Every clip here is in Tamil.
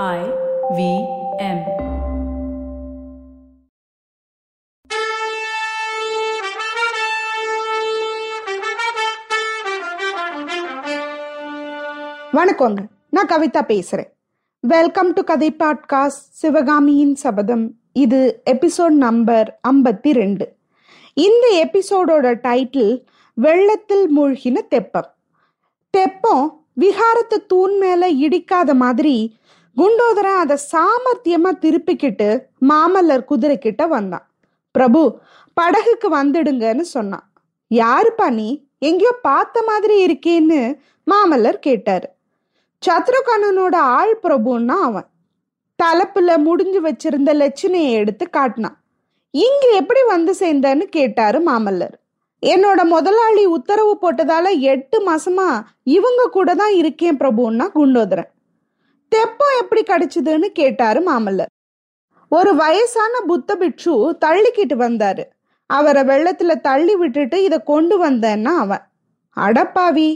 I V M. வணக்கங்க. நான் கவிதா பேசுறேன். வெல்கம் டு கதை பாட்காஸ்ட் சிவகாமியின் சபதம். இது எபிசோட் நம்பர் ஐம்பத்தி ரெண்டு இந்த எபிசோடோட டைட்டில் வெள்ளத்தில் மூழ்கின தெப்பம். தெப்பம் விகாரத்து தூண் மேல இடிக்காத மாதிரி குண்டோதரன் அதை சாமர்த்தியமா திருப்பிக்கிட்டு மாமல்லர் குதிரை கிட்ட வந்தான். பிரபு படகுக்கு வந்துடுங்கன்னு சொன்னான். யாருப்பா நீ? எங்கேயோ பார்த்த மாதிரி இருக்கேன்னு மாமல்லர் கேட்டாரு. சத்ருகணனோட ஆள் பிரபுன்னா அவன். தலப்புல முடிஞ்சு வச்சிருந்த லட்சணையை எடுத்து காட்டினான். இங்க எப்படி வந்து சேர்ந்தன்னு கேட்டாரு மாமல்லர். என்னோட முதலாளி உத்தரவு போட்டதால எட்டு மாசமா இவங்க கூட தான் இருக்கேன் பிரபுன்னா குண்டோதரன். தெப்பம் எப்படி கிடைச்சதுன்னு கேட்டாரு மாமல்லர். ஒரு வயசான புத்த பிட்சு தள்ளிக்கிட்டு வந்தாரு. அவரை வெள்ளத்துல தள்ளி விட்டுட்டு இதை கொண்டு வந்தேன்னா அவன். அடப்பாவி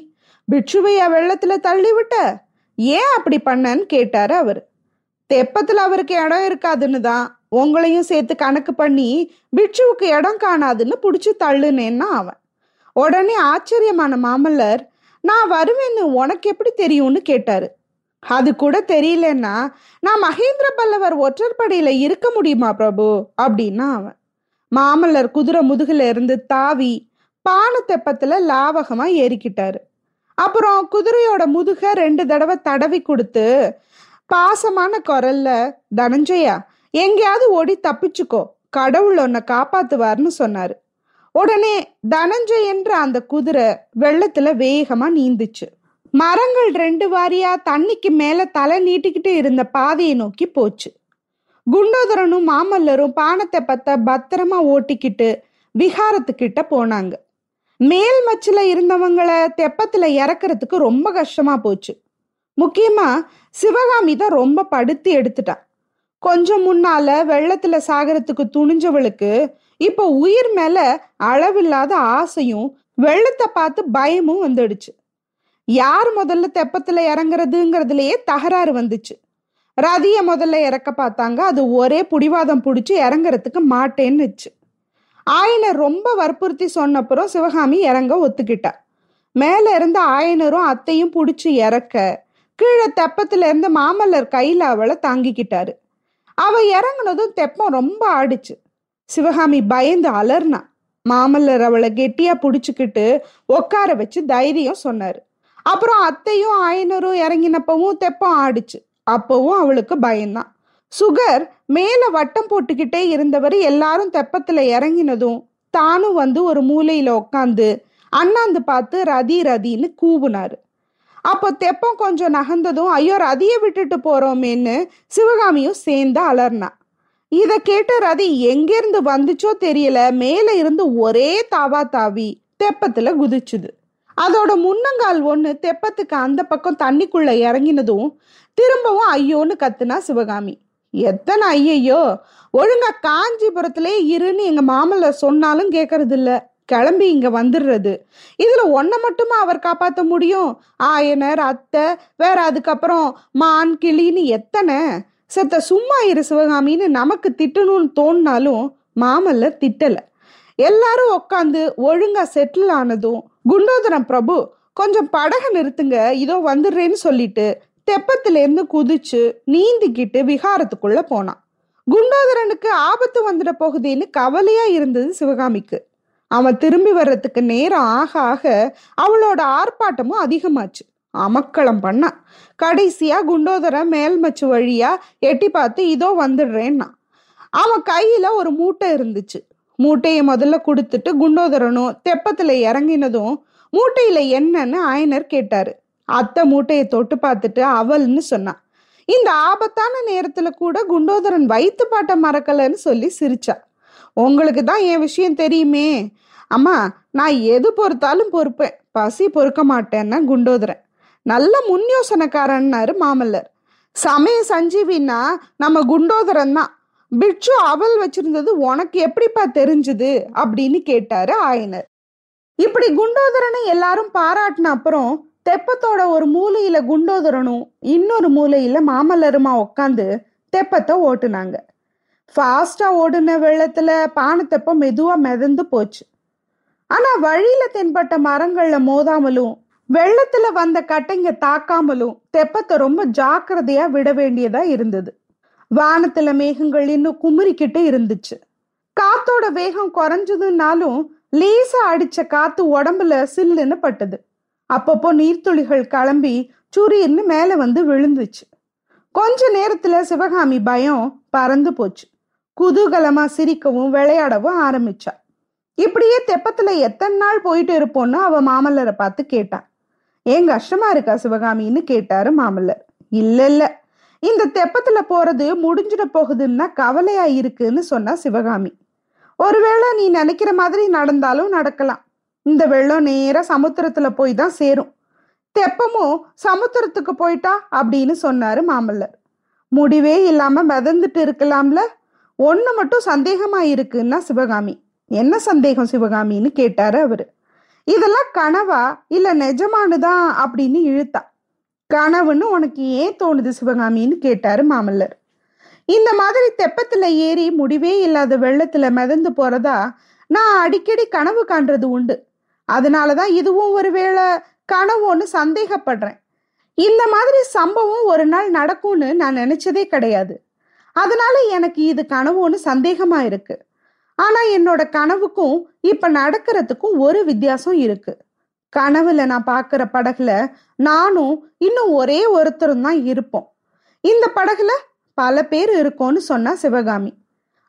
பிட்சுவையா வெள்ளத்துல தள்ளி விட்ட? ஏன் அப்படி பண்ணன்னு கேட்டாரு அவர். தெப்பத்துல அவருக்கு இடம் இருக்காதுன்னு தான் உங்களையும் சேர்த்து கணக்கு பண்ணி பிட்சுவுக்கு இடம் காணாதுன்னு பிடிச்சி தள்ளுனேன்னா அவன். உடனே ஆச்சரியமான மாமல்லர் நான் வருவேன்னு உனக்கு எப்படி தெரியும்னு கேட்டாரு. அது கூட தெரியலன்னா நான் மகேந்திர பல்லவர் ஒற்றற்படையில இருக்க முடியுமா பிரபு? அப்படின்னா அவன். மாமல்லர் குதிரை முதுகுல இருந்து தாவி பானை தெப்பத்துல லாவகமா ஏறிக்கிட்டாரு. அப்புறம் குதிரையோட முதுக ரெண்டு தடவை தடவி கொடுத்து பாசமான குரல்ல தனஞ்சயா எங்கேயாவது ஓடி தப்பிச்சுக்கோ. கடவுள் உன்னை காப்பாத்துவார்னு சொன்னாரு. உடனே தனஞ்சயன்ற அந்த குதிரை வெள்ளத்துல வேகமா நீந்துச்சு. மரங்கள் ரெண்டு வாரியா தண்ணிக்கு மேல தலை நீட்டிக்கிட்டு இருந்த பாதையை நோக்கி போச்சு. குண்டோதரனும் மாமல்லரும் பானத்தை பத்த பத்திரமா ஓட்டிக்கிட்டு விகாரத்துக்கிட்ட போனாங்க. மேல் மச்சில இருந்தவங்கள தெப்பத்துல இறக்குறதுக்கு ரொம்ப கஷ்டமா போச்சு. முக்கியமா சிவகாமி தான் ரொம்ப படுத்தி எடுத்துட்டா கொஞ்சம் முன்னால வெள்ளத்துல சாகரத்துக்கு துணிஞ்சவளுக்கு இப்போ உயிர் மேல அளவில்லாத ஆசையும் வெள்ளத்தை பார்த்து பயமும் வந்துடுச்சு. யார் முதல்ல தெப்பத்துல இறங்குறதுங்கிறதுலயே தகராறு வந்துச்சு. ரதிய முதல்ல இறக்க பார்த்தாங்க. அது ஒரே புடிவாதம் பிடிச்சி இறங்குறதுக்கு மாட்டேன்னுச்சு. ஆயனர் ரொம்ப வற்புறுத்தி சொன்னப்புறம் சிவகாமி இறங்க ஒத்துக்கிட்டா. மேல இருந்த ஆயனரும் அத்தையும் பிடிச்சி இறக்க கீழே தெப்பத்துல இருந்து மாமல்லர் கையில அவளை தாங்கிக்கிட்டாரு. அவ இறங்குனதும் தெப்பம் ரொம்ப ஆடிச்சு. சிவகாமி பயந்து அலர்னா மாமல்லர் அவளை கெட்டியா புடிச்சுக்கிட்டு உட்கார வச்சு தைரியம் சொன்னாரு. அப்புறம் அத்தையும் ஆயனரும் இறங்கினப்பவும் தெப்பம் ஆடிச்சு. அப்பவும் அவளுக்கு பயம்தான் சுகர் மேல வட்டம் போட்டுக்கிட்டே இருந்தவர் எல்லாரும் தெப்பத்துல இறங்கினதும் தானும் வந்து ஒரு மூலையில உட்காந்து அண்ணாந்து பார்த்து ரதி ரதின்னு கூவுனாரு. அப்போ தெப்பம் கொஞ்சம் நகர்ந்ததும் ஐயோ ரதியை விட்டுட்டு போறோமேன்னு சிவகாமியும் சேர்ந்து அலர்னா இதை கேட்டு ரதி எங்கேருந்து வந்துச்சோ தெரியல மேல இருந்து ஒரே தாவா தாவி தெப்பத்துல குதிச்சுது. அதோட முன்னங்கால் ஒன்று தெப்பத்துக்கு அந்த பக்கம் தண்ணிக்குள்ள இறங்கினதும் திரும்பவும் ஐயோன்னு கத்துனா சிவகாமி. எத்தனை ஐயையோ? ஒழுங்கா காஞ்சிபுரத்திலே இருன்னு எங்க மாமல்ல சொன்னாலும் கேட்கறது இல்ல கிளம்பி இங்க வந்துடுறது இதுல ஒன்ன மட்டுமா அவர் காப்பாத்த முடியும்? ஆயனர் அத்தை வேற அதுக்கப்புறம் மான் கிளின்னு எத்தனை? செத்த சும்மா இரு சிவகாமின்னு நமக்கு திட்டணும்னு தோணினாலும் மாமல்ல திட்டலை. எல்லாரும் உட்காந்து ஒழுங்கா செட்டில் ஆனதும் குண்டோதரம் பிரபு கொஞ்சம் படக நிறுத்துங்க இதோ வந்துடுறேன்னு சொல்லிட்டு தெப்பத்திலேருந்து குதிச்சு நீந்திக்கிட்டு விகாரத்துக்குள்ள போனான். குண்டோதரனுக்கு ஆபத்து வந்துட போகுதேன்னு கவலையா இருந்தது சிவகாமிக்கு. அவன் திரும்பி வர்றதுக்கு நேரம் ஆக ஆக அவளோட ஆர்ப்பாட்டமும் அதிகமாச்சு. அமக்களம் பண்ணா கடைசியா குண்டோதரன் மேல்மச்சு வழியா எட்டி பார்த்து இதோ வந்துடுறேன்னா அவன் கையில ஒரு மூட்டை இருந்துச்சு. மூட்டையை முதல்ல கொடுத்துட்டு குண்டோதரனும் தெப்பத்துல இறங்கினதும் மூட்டையில என்னன்னு ஆயனர் கேட்டாரு. அத்தை மூட்டையை தொட்டு பார்த்துட்டு அவள்னு சொன்னான் இந்த ஆபத்தான நேரத்துல கூட குண்டோதரன் வயிற்று பாட்டை மறக்கலன்னு சொல்லி சிரிச்சா. உங்களுக்கு தான் என் விஷயம் தெரியுமே. அம்மா நான் எது பொறுத்தாலும் பொறுப்பேன். பசி பொறுக்க மாட்டேன்னா குண்டோதரன். நல்ல முன் யோசனைக்காரன்னாரு மாமல்லர். சமய சஞ்சீவின்னா நம்ம குண்டோதரன் தான். பிட்சு அவல் வச்சிருந்தது உனக்கு எப்படிப்பா தெரிஞ்சுது? அப்படின்னு கேட்டாரு ஆயனர். இப்படி குண்டோதரனை எல்லாரும் பாராட்டின அப்புறம் தெப்பத்தோட ஒரு மூலையில குண்டோதரனும் இன்னொரு மூலையில மாமல்லருமா உட்காந்து தெப்பத்தை ஓட்டுனாங்க. ஃபாஸ்டா ஓடுன வெள்ளத்துல பானை தெப்பம் மெதுவா மிதந்து போச்சு. ஆனா வழியில தென்பட்ட மரங்கள்ல மோதாமலும் வெள்ளத்துல வந்த கட்டைங்க தாக்காமலும் தெப்பத்தை ரொம்ப ஜாக்கிரதையா விட வேண்டியதா இருந்தது. வானத்துல மேகங்கள் இன்னும் குமுறிக்கிட்டு இருந்துச்சு. காத்தோட வேகம் குறைஞ்சதுனாலும் லேசா அடிச்ச காத்து உடம்புல சில்லுன்னு பட்டது. அப்பப்போ நீர்த்துளிகள் கிளம்பி சுரீர்னு மேல வந்து விழுந்துச்சு. கொஞ்ச நேரத்துல சிவகாமி பயம் பறந்து போச்சு. குதூகலமா சிரிக்கவும் விளையாடவும் ஆரம்பிச்சா. இப்படியே தெப்பத்துல எத்தனை நாள் போயிட்டு இருப்போம்னு அவ மாமல்லரை பார்த்து கேட்டான் ஏன் கஷ்டமா இருக்கா சிவகாமின்னு கேட்டாரு மாமல்லர். இல்ல இல்ல. இந்த தெப்பத்துல போறது முடிஞ்சிட போகுதுன்னா கவலையா இருக்குன்னு சொன்னா சிவகாமி. ஒருவேளை நீ நினைக்கிற மாதிரி நடந்தாலும் நடக்கலாம். இந்த வெள்ளம் நேரா சமுத்திரத்துல போய் தான் சேரும். தெப்பமும் சமுத்திரத்துக்கு போயிட்டா அப்படின்னு சொன்னாரு மாமல்லர். முடிவே இல்லாம மிதந்துட்டு இருக்கலாம்ல? ஒண்ணு மட்டும் சந்தேகமா இருக்குன்னா சிவகாமி. என்ன சந்தேகம் சிவகாமின்னு கேட்டாரு அவரு. இதெல்லாம் கனவா இல்ல நிஜமானுதான் அப்படின்னு இழுத்தா. கனவுன்னு உனக்கு ஏன் தோணுது சிவகாமின்னு கேட்டாரு மாமல்லர். இந்த மாதிரி தெப்பத்துல ஏறி முடிவே இல்லாத வெள்ளத்துல மிதந்து போறதா நான் அடிக்கடி கனவு காண்றது உண்டு. அதனாலதான் இதுவும் ஒருவேளை கனவுன்னு சந்தேகப்படுறேன். இந்த மாதிரி சம்பவம் ஒரு நாள் நடக்கும்னு நான் நினைச்சதே கிடையாது. அதனால எனக்கு இது கனவுன்னு சந்தேகமா இருக்கு. ஆனா என்னோட கனவுக்கும் இப்ப நடக்கிறதுக்கும் ஒரு வித்தியாசம் இருக்கு. கனவுல நான் பாக்குற படகுல நானும் இன்னும் ஒரே ஒருத்தரும் தான் இருப்போம். இந்த படகுல பல பேர் இருக்கோம்னு சொன்னா சிவகாமி.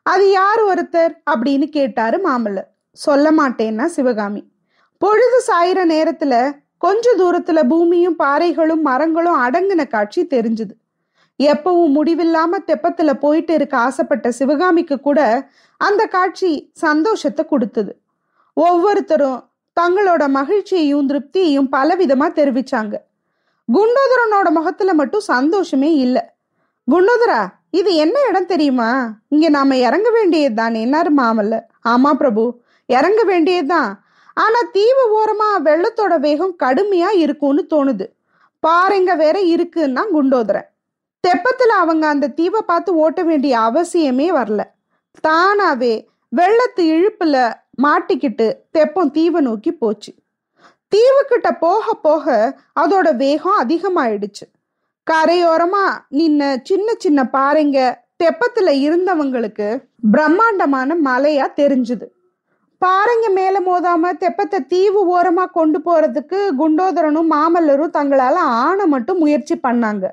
அது யார் ஒருத்தர் அப்படின்னு கேட்டாரு மாமல்லர். சொல்ல மாட்டேன்னா சிவகாமி. பொழுது சாயிற நேரத்துல கொஞ்ச தூரத்துல பூமியும் பாறைகளும் மரங்களும் அடங்கின காட்சி தெரிஞ்சுது. எப்பவும் முடிவில்லாம தெப்பத்துல போயிட்டு இருக்க ஆசைப்பட்ட சிவகாமிக்கு கூட அந்த காட்சி சந்தோஷத்தை கொடுத்தது. ஒவ்வொருத்தரும் தங்களோட மகிழ்ச்சியையும் திருப்தியையும் பலவிதமா தெரிவிச்சாங்க. குண்டோதரனோட முகத்துல மட்டும் சந்தோஷமே இல்லை. குண்டோதரா இது என்ன இடம் தெரியுமா? இங்க நாம இறங்க வேண்டியதுதான் என்னாரு மாமல்ல? ஆமா பிரபு இறங்க வேண்டியதுதான் ஆனா தீவு ஓரமா வெள்ளத்தோட வேகம் கடுமையா இருக்கும்னு தோணுது. பாறைங்க வேற இருக்குன்னா குண்டோதரன். தெப்பத்துல அவங்க அந்த தீவை பார்த்து ஓட்ட வேண்டிய அவசியமே வரல. தானாவே வெள்ளத்து இழுப்புல மாட்டிக்கிட்டு தெப்பம் தீவை நோக்கி போச்சு. தீவுக்கிட்ட போக போக அதோட வேகம் அதிகமாயிடுச்சு. கரையோரமா நின்ன சின்ன சின்ன பாறைங்க தெப்பத்துல இருந்தவங்களுக்கு பிரம்மாண்டமான மலையா தெரிஞ்சுது. பாறைங்க மேல மோதாம தெப்பத்தை தீவு ஓரமா கொண்டு போறதுக்கு குண்டோதரனும் மாமல்லரும் தங்களால ஆன மட்டும் முயற்சி பண்ணாங்க.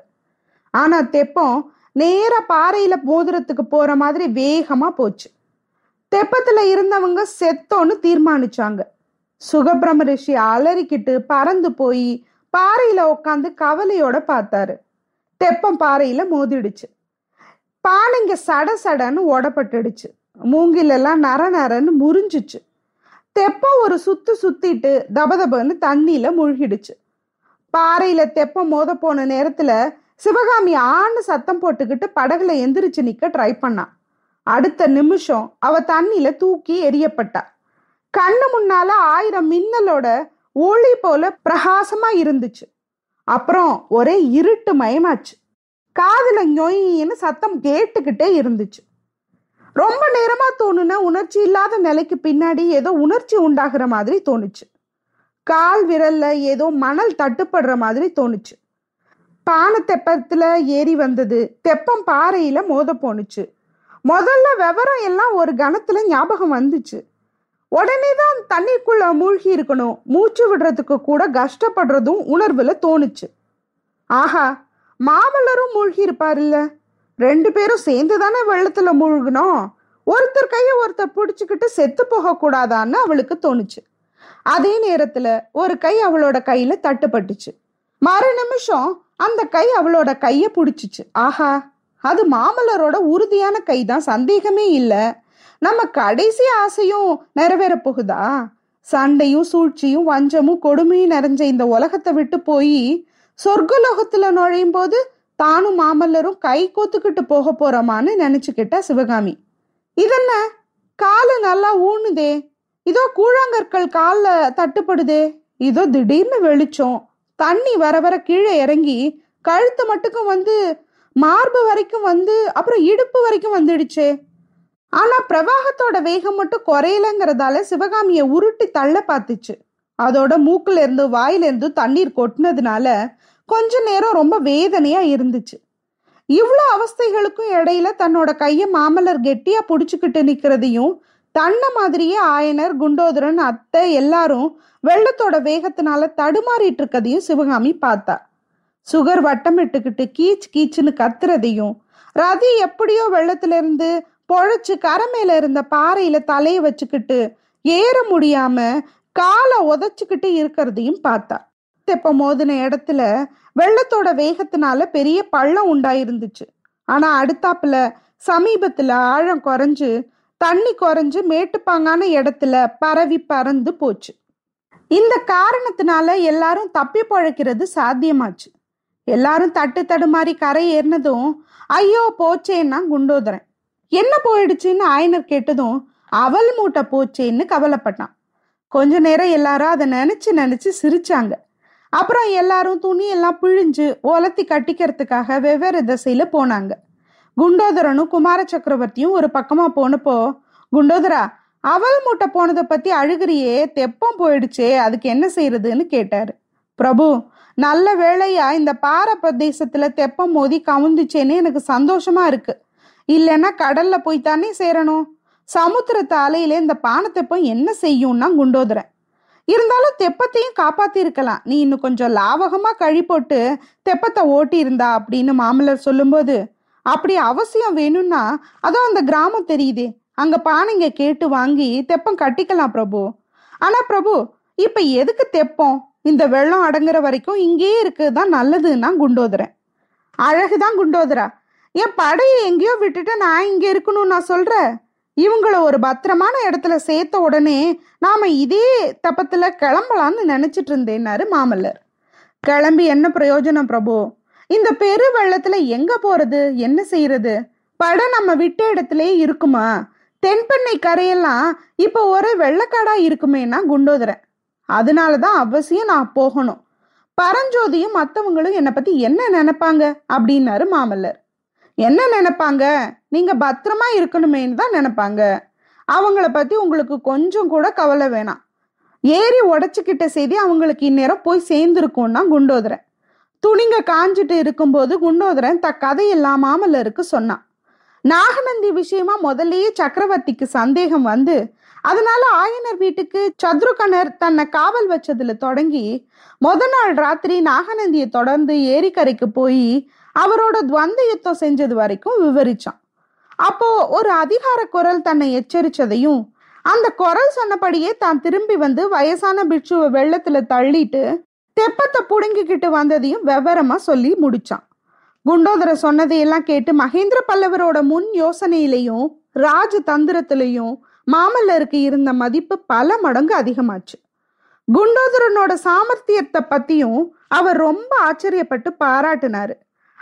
ஆனா தெப்பம் நேர பாறையில மோதுறதுக்கு போற மாதிரி வேகமா போச்சு. தெப்பத்துல இருந்தவங்க செத்தோன்னு தீர்மானிச்சாங்க. சுகபிரம ரிஷி அலறிக்கிட்டு பறந்து போய் பாறையில உட்காந்து கவலையோட பார்த்தாரு. தெப்பம் பாறையில மோதிடுச்சு. பானைங்க சட சடன்னு உடப்பட்டுடுச்சு மூங்கிலெல்லாம் நர நரன்னு முறிஞ்சிச்சு. தெப்பம் ஒரு சுத்து சுத்திட்டு தபதபன்னு தண்ணியில மூழ்கிடுச்சு. பாறையில தெப்பம் மோத போன நேரத்துல சிவகாமி ஆன்னு சத்தம் போட்டுக்கிட்டு படகுல எந்திரிச்சு நிக்க ட்ரை பண்ணா. அடுத்த நிமிஷம் அவ தண்ணியில தூக்கி எரியப்பட்டா கண்ணு முன்னால ஆயிரம் மின்னலோட ஒளி போல பிரகாசமா இருந்துச்சு. அப்புறம் ஒரே இருட்டு மயமாச்சு. காதுல நொயின்னு சத்தம் கேட்டுக்கிட்டே இருந்துச்சு. ரொம்ப நேரமா தோணுன உணர்ச்சி இல்லாத நிலைக்கு பின்னாடி ஏதோ உணர்ச்சி உண்டாகிற மாதிரி தோணுச்சு. கால் விரல்ல ஏதோ மணல் தட்டுப்படுற மாதிரி தோணுச்சு. பானை தெப்பத்துல ஏறி வந்தது. தெப்பம் பாறையில மோத போணுச்சு முதல்ல விவரம் எல்லாம் ஒரு கணத்துல ஞாபகம் வந்துச்சு. உடனே தான் தண்ணிக்குள்ள மூழ்கி இருக்கணும். மூச்சு விடுறதுக்கு கூட கஷ்டப்படுறதும் உணர்வுல தோணுச்சு. ஆஹா மாமல்லரும் மூழ்கி இருப்பாருல்ல. ரெண்டு பேரும் சேர்ந்து தானே வெள்ளத்துல மூழ்கினோம் ஒருத்தர் கைய ஒருத்தர் பிடிச்சுக்கிட்டு செத்து போக கூடாதான்னு அவளுக்கு தோணுச்சு. அதே நேரத்துல ஒரு கை அவளோட கையில தட்டுப்பட்டுச்சு. மறு நிமிஷம் அந்த கை அவளோட கைய பிடிச்சிச்சு. ஆஹா அது மாமல்லரோட உறுதியான கை தான் சந்தேகமே இல்லை. நம்ம கடைசி ஆசையும் நிறைவேற போகுதா? சண்டையும் சூழ்ச்சியும் வஞ்சமும் கொடுமையும் நிறைஞ்ச இந்த உலகத்தை விட்டு போய் சொர்க்கலோகத்துல நுழையும் போது தானும் மாமல்லரும் கை கோத்துக்கிட்டு போக போறோமான்னு நினைச்சுக்கிட்டா சிவகாமி. இதென்ன? காலு நல்லா ஊணுதே. இதோ கூழாங்கற்கள் காலில் தட்டுப்படுதே. இதோ திடீர்னு வெளிச்சம். தண்ணி வர வர கீழே இறங்கி கழுத்து மட்டுக்கும் வந்து மார்பு வரைக்கும் வந்து அப்புறம் இடுப்பு வரைக்கும் வந்துடுச்சே. ஆனா பிரவாகத்தோட வேகம் மட்டும் குறையலங்கிறதால சிவகாமிய உருட்டி தள்ள பார்த்துச்சு. அதோட மூக்குல இருந்து வாயில இருந்து தண்ணீர் கொட்டினதுனால கொஞ்ச நேரம் ரொம்ப வேதனையா இருந்துச்சு. இவ்வளோ அவஸ்தைகளுக்கும் இடையில தன்னோட கையை மாமல்லர் கெட்டியா புடிச்சுக்கிட்டு நிக்கிறதையும் தன்ன மாதிரியே ஆயனர் குண்டோதரன் அத்தை எல்லாரும் வெள்ளத்தோட வேகத்தினால தடுமாறிட்டு இருக்கதையும் சிவகாமி பார்த்தா. சுகர் வட்டமிட்டுக்கிட்டு கீச் கீச்சுன்னு கத்துறதையும் ரதி எப்படியோ வெள்ளத்திலிருந்து பொழைச்சு கரை மேல இருந்த பாறையில தலையை வச்சுக்கிட்டு ஏற முடியாம காலை உதச்சிக்கிட்டு இருக்கிறதையும் பார்த்தா. தெப்ப மோதின இடத்துல வெள்ளத்தோட வேகத்தினால பெரிய பள்ளம் உண்டாயிருந்துச்சு. ஆனா அடுத்தாப்புல சமீபத்துல ஆழம் குறைஞ்சு தண்ணி குறைஞ்சு மேட்டுப்பாங்கான இடத்துல பரவி பறந்து போச்சு. இந்த காரணத்தினால எல்லாரும் தப்பி பழைக்கிறது சாத்தியமாச்சு. எல்லாரும் தட்டு தடுமாறி கரை ஏறினதும் ஐயோ போச்சேன்னா குண்டோதரன். என்ன போயிடுச்சுன்னு ஆயனர் கேட்டதும் அவல் மூட்டை போச்சேன்னு கவலைப்பட்டான். கொஞ்ச நேரம் எல்லாரும் அதை நினைச்சு நினைச்சு சிரிச்சாங்க. அப்புறம் எல்லாரும் துணி எல்லாம் பிழிஞ்சு ஒலத்தி கட்டிக்கிறதுக்காக வெவ்வேறு திசையில போனாங்க. குண்டோதரனும் குமார சக்கரவர்த்தியும் ஒரு பக்கமா போனப்போ குண்டோதரா அவல் மூட்டை போனதை பத்தி அழுகிறியே தெப்பம் போயிடுச்சே அதுக்கு என்ன செய்யறதுன்னு கேட்டாரு. பிரபு நல்ல வேளையா இந்த பாறை பிரதேசத்துல தெப்பம் மோதி கவுந்துச்சேன்னு எனக்கு சந்தோஷமா இருக்கு. இல்லைன்னா கடல்ல போய் தானே சேரணும். சமுத்திரத்து அலையில இந்த பானை தெப்பம் என்ன செய்யும்னா குண்டோதரன் இருந்தாலும் தெப்பத்தையும் காப்பாத்தி இருக்கலாம். நீ இன்னும் கொஞ்சம் லாவகமா கழி போட்டு தெப்பத்தை ஓட்டி இருந்தா அப்படின்னு மாமல்லர் சொல்லும்போது அப்படி அவசியம் வேணும்னா அதோ அந்த கிராமம் தெரியுதே. அங்க பானைங்க கேட்டு வாங்கி தெப்பம் கட்டிக்கலாம் பிரபு. ஆனா பிரபு இப்ப எதுக்கு தெப்பம்? இந்த வெள்ளம் அடங்குற வரைக்கும் இங்கேயே இருக்குதான் நல்லதுன்னா குண்டோதரன். அழகுதான் குண்டோதரா. என் படையை எங்கேயோ விட்டுட்டு நான் இங்கே இருக்கணும்னு நான் சொல்றேன் இவங்கள ஒரு பத்திரமான இடத்துல சேர்த்த உடனே நாம இதே தப்பத்துல கிளம்பலான்னு நினைச்சிட்டு இருந்தேன்னாரு மாமல்லர். கிளம்பி என்ன பிரயோஜனம் பிரபு? இந்த பெரு வெள்ளத்துல எங்க போறது? என்ன செய்யறது? படம் நம்ம விட்ட இடத்துலயே இருக்குமா? தென்பெண்ணை கரையெல்லாம் இப்போ ஒரே வெள்ளக்காடா இருக்குமேனா குண்டோதரன். அதனால தான் அவசியம் நான் போகணும். பரஞ்சோதியும் மற்றவங்களும் என்னை பத்தி என்ன நினைப்பாங்க? அப்படின்னாரு மாமல்லர். என்ன நினைப்பாங்க? நீங்க பத்திரமா இருக்கணுமேனு தான் நினைப்பாங்க. அவங்கள பத்தி உங்களுக்கு கொஞ்சம் கூட கவலை வேணாம். ஏறி உடச்சிக்கிட்ட செய்தி அவங்களுக்கு இந்நேரம் போய் சேர்ந்துருக்கும்னா குண்டோதரன். துணிங்க காஞ்சிட்டு இருக்கும்போது குண்டோதரன் த கதையெல்லாம் மாமல்லருக்கு சொன்னான். நாகநந்தி விஷயமா முதல்லயே சக்கரவர்த்திக்கு சந்தேகம் வந்து அதனால ஆயனர் வீட்டுக்கு சத்ருகனர் தன்னை காவல் வச்சதுல தொடங்கி மொத நாள் ராத்திரி நாகநந்தியை தொடர்ந்து ஏரிக்கரைக்கு போய் அவரோட துவந்த யுத்தம் செஞ்சது வரைக்கும் விவரிச்சான். அப்போ ஒரு அதிகார குரல் தன்னை எச்சரிச்சதையும் அந்த குரல் சொன்னபடியே தான் திரும்பி வந்து வயசான பிட்சுவை வெள்ளத்துல தள்ளிட்டு தெப்பத்தை புடுங்கிக்கிட்டு வந்ததையும் விவரமா சொல்லி முடிச்சான். குண்டோதர சொன்னதையெல்லாம் கேட்டு மகேந்திர பல்லவரோட முன் யோசனையிலையும் ராஜ தந்திரத்திலையும் மாமல்லருக்கு இருந்த மதிப்பு பல மடங்கு அதிகமாச்சு. குண்டோதரனோட சாமர்த்தியத்தை பத்தியும் அவர் ரொம்ப ஆச்சரியப்பட்டு பாராட்டினாரு.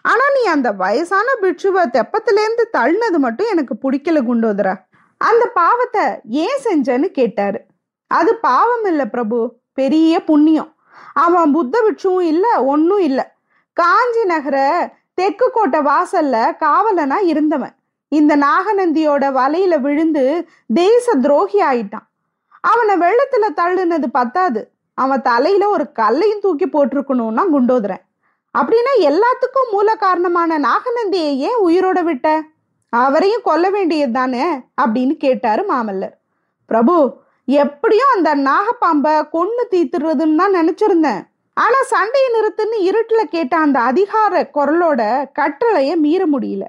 ஆனா நீ அந்த வயசான பிட்சுவை தெப்பத்திலேருந்து தள்ளினது மட்டும் எனக்கு பிடிக்கல குண்டோதரா. அந்த பாவத்தை ஏன் செஞ்சேன்னு கேட்டாரு. அது பாவம் இல்லை பிரபு பெரிய புண்ணியம். அவன் புத்த பிட்சுவும் இல்லை ஒன்றும் இல்லை. காஞ்சி நகர தெற்கு கோட்டை வாசல்ல காவலனா இருந்தவன். இந்த நாகநந்தியோட வலையில விழுந்து தேச துரோகி ஆயிட்டான். அவனை வெள்ளத்துல தள்ளுனது பத்தாது. அவன் தலையில ஒரு கல்லையும் தூக்கி போட்டிருக்கணும்னா குண்டோதரன். அப்படின்னா எல்லாத்துக்கும் மூல காரணமான நாகநந்தியை ஏன் உயிரோட விட்ட? அவரையும் கொல்ல வேண்டியது தானே அப்படின்னு கேட்டாரு மாமல்லர். பிரபு எப்படியும் அந்த நாகப்பாம்பை கொன்னு தீத்துறதுன்னு தான் நினைச்சிருந்தேன். ஆனா சண்டையை நிறுத்துன்னு இருட்டுல கேட்ட அந்த அதிகார குரலோட கட்டளைய மீற முடியல.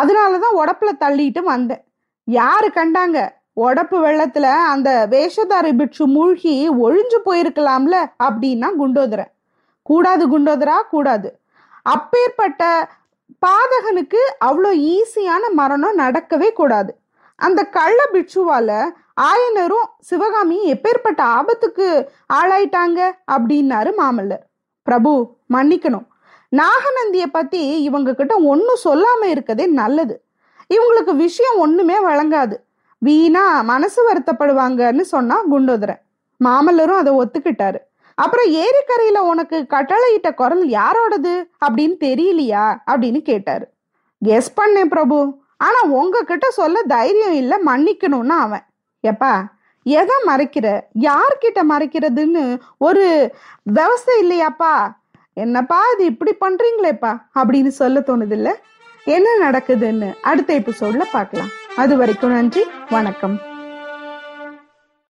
அதனால தான் உடப்புல தள்ளிட்டு வந்தேன். யாரு கண்டாங்க? உடப்பு வெள்ளத்துல அந்த வேஷதாரி பிட்சு மூழ்கி ஒழிஞ்சு போயிருக்கலாம்ல அப்படின்னா குண்டோதரன். கூடாது குண்டோதரா? கூடாது. அப்பேற்பட்ட பாதகனுக்கு அவ்வளோ ஈஸியான மரணம் நடக்கவே கூடாது. அந்த கள்ள பிட்சுவால ஆயனரும் சிவகாமியும் எப்பேற்பட்ட ஆபத்துக்கு ஆளாயிட்டாங்க அப்படின்னாரு மாமல்லர். பிரபு மன்னிக்கணும். நாகநந்தியை பத்தி இவங்க கிட்ட ஒன்னும் சொல்லாம இருக்கதே நல்லது. இவங்களுக்கு விஷயம் ஒண்ணுமே வழங்காது. வீணா மனசு வருத்தப்படுவாங்கன்னு சொன்னா குண்டோதரன். மாமல்லரும் அதை ஒத்துக்கிட்டாரு. அப்புறம் ஏரிக்கரையில உனக்கு கட்டளையிட்ட குரல் யாரோடது அப்படின்னு தெரியலையா அப்படின்னு கேட்டாரு. கெஸ் பண்ணேன் பிரபு. ஆனா உங்ககிட்ட சொல்ல தைரியம் இல்ல மன்னிக்கணும்னு அவன். எப்பா எதை மறைக்கிற? யார்கிட்ட மறைக்கிறதுன்னு ஒரு விவசாய இல்லையாப்பா? என்னப்பா இது இப்படி பண்றீங்களேப்பா? அப்படின்னு சொல்ல தோணுது இல்ல என்ன நடக்குதுன்னு அடுத்த எபிசோட்ல பார்க்கலாம். அது வரைக்கும் நன்றி வணக்கம்.